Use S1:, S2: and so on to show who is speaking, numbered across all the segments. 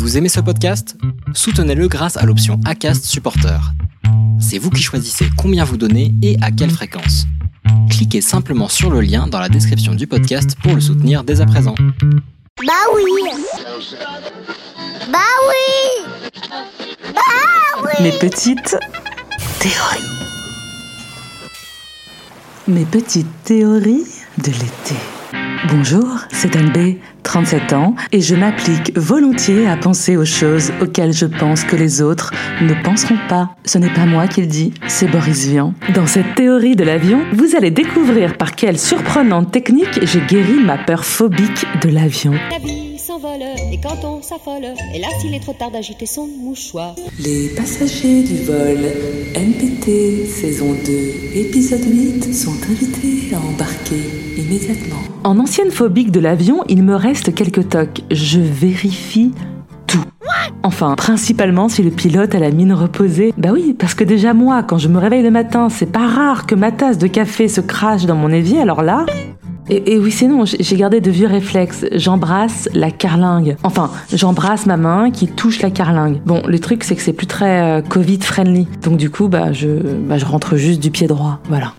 S1: Vous aimez ce podcast? Soutenez-le grâce à l'option ACAST Supporter. C'est vous qui choisissez combien vous donnez et à quelle fréquence. Cliquez simplement sur le lien dans la description du podcast pour le soutenir dès à présent.
S2: Bah oui Bah oui Bah oui
S3: Mes petites théories. Mes petites théories de l'été. Bonjour, c'est Anne B, 37 ans, et je m'applique volontiers à penser aux choses auxquelles je pense que les autres ne penseront pas. Ce n'est pas moi qui le dis, c'est Boris Vian. Dans cette théorie de l'avion, vous allez découvrir par quelle surprenante technique j'ai guéri ma peur phobique de l'avion.
S4: La vie s'envole et quand on s'affole, hélas il est trop tard d'agiter son mouchoir.
S3: Les passagers du vol NPT saison 2 épisode 8 sont invités à embarquer immédiatement. En ancienne phobique de l'avion, il me reste quelques tocs. Je vérifie tout. Enfin, principalement si le pilote a la mine reposée. Bah oui, parce que déjà moi, quand je me réveille le matin, c'est pas rare que ma tasse de café se crache dans mon évier, alors là... Et, et oui, c'est non, j'ai gardé de vieux réflexes. J'embrasse la carlingue. Enfin, j'embrasse ma main qui touche la carlingue. Bon, le truc, c'est que c'est plus très euh, Covid-friendly. Donc du coup, bah je, bah, je rentre juste du pied droit. Voilà.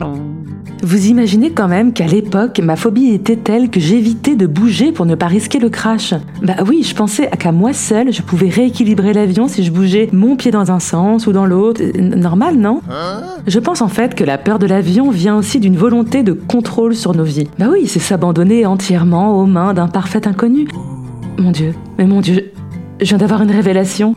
S3: Vous imaginez quand même qu'à l'époque, ma phobie était telle que j'évitais de bouger pour ne pas risquer le crash. Bah oui, je pensais qu'à moi seule, je pouvais rééquilibrer l'avion si je bougeais mon pied dans un sens ou dans l'autre. Euh, Normal, non? Je pense en fait que la peur de l'avion vient aussi d'une volonté de contrôle sur nos vies. Bah oui, c'est s'abandonner entièrement aux mains d'un parfait inconnu. Mon Dieu, mais mon Dieu, je viens d'avoir une révélation.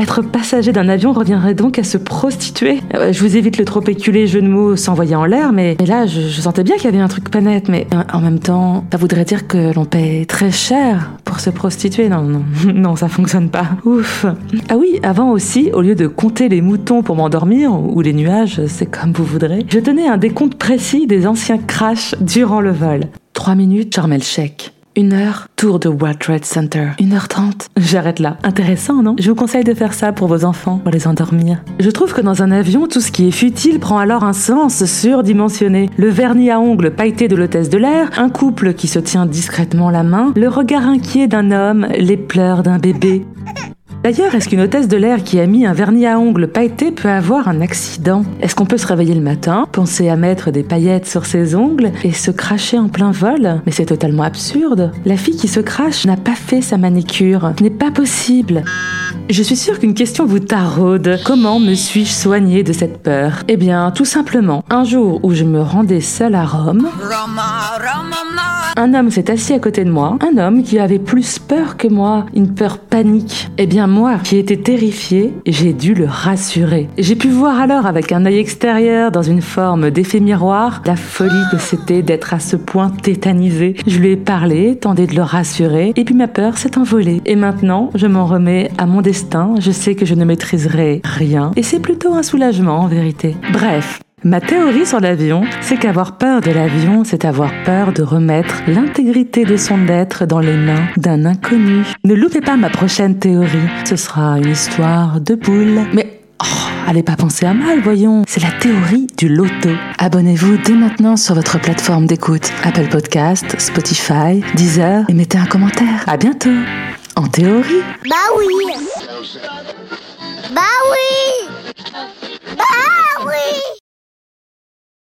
S3: Être passager d'un avion reviendrait donc à se prostituer. Euh, Je vous évite le trop péculé jeu de mots s'envoyer en l'air, mais, là, je, sentais bien qu'il y avait un truc pas net. Mais euh, en même temps, ça voudrait dire que l'on paie très cher pour se prostituer. Non, non, non, ça fonctionne pas. Ouf. Ah oui, avant aussi, au lieu de compter les moutons pour m'endormir, ou les nuages, c'est comme vous voudrez, je tenais un décompte précis des anciens crashs durant le vol. Trois minutes, je remets le chèque. Une heure, tour de World Trade Center. Une heure trente. J'arrête là. Intéressant, non? Je vous conseille de faire ça pour vos enfants, pour les endormir. Je trouve que dans un avion, tout ce qui est futile prend alors un sens surdimensionné. Le vernis à ongles pailleté de l'hôtesse de l'air, un couple qui se tient discrètement la main, le regard inquiet d'un homme, les pleurs d'un bébé. D'ailleurs, est-ce qu'une hôtesse de l'air qui a mis un vernis à ongles pailleté peut avoir un accident? Est-ce qu'on peut se réveiller le matin, penser à mettre des paillettes sur ses ongles et se cracher en plein vol? Mais c'est totalement absurde. La fille qui se crache n'a pas fait sa manicure. Ce n'est pas possible. Je suis sûre qu'une question vous taraude. Comment me suis-je soignée de cette peur? Eh bien, tout simplement, un jour où je me rendais seule à Rome, un homme s'est assis à côté de moi, un homme qui avait plus peur que moi, une peur panique. Eh bien moi, qui étais terrifiée, j'ai dû le rassurer. J'ai pu voir alors avec un œil extérieur, dans une forme d'effet miroir, la folie que c'était d'être à ce point tétanisé. Je lui ai parlé, tenté de le rassurer, et puis ma peur s'est envolée. Et maintenant, je m'en remets à mon destin, je sais que je ne maîtriserai rien, et c'est plutôt un soulagement en vérité. Bref, Ma théorie sur l'avion, c'est qu'avoir peur de l'avion, c'est avoir peur de remettre l'intégrité de son être dans les mains d'un inconnu. Ne loupez pas ma prochaine théorie. Ce sera une histoire de boule. Mais oh, allez pas penser à mal, voyons. C'est la théorie du loto. Abonnez-vous dès maintenant sur votre plateforme d'écoute. Apple Podcast, Spotify, Deezer et mettez un commentaire. À bientôt. En théorie.
S2: Bah oui. Bah oui. Bah oui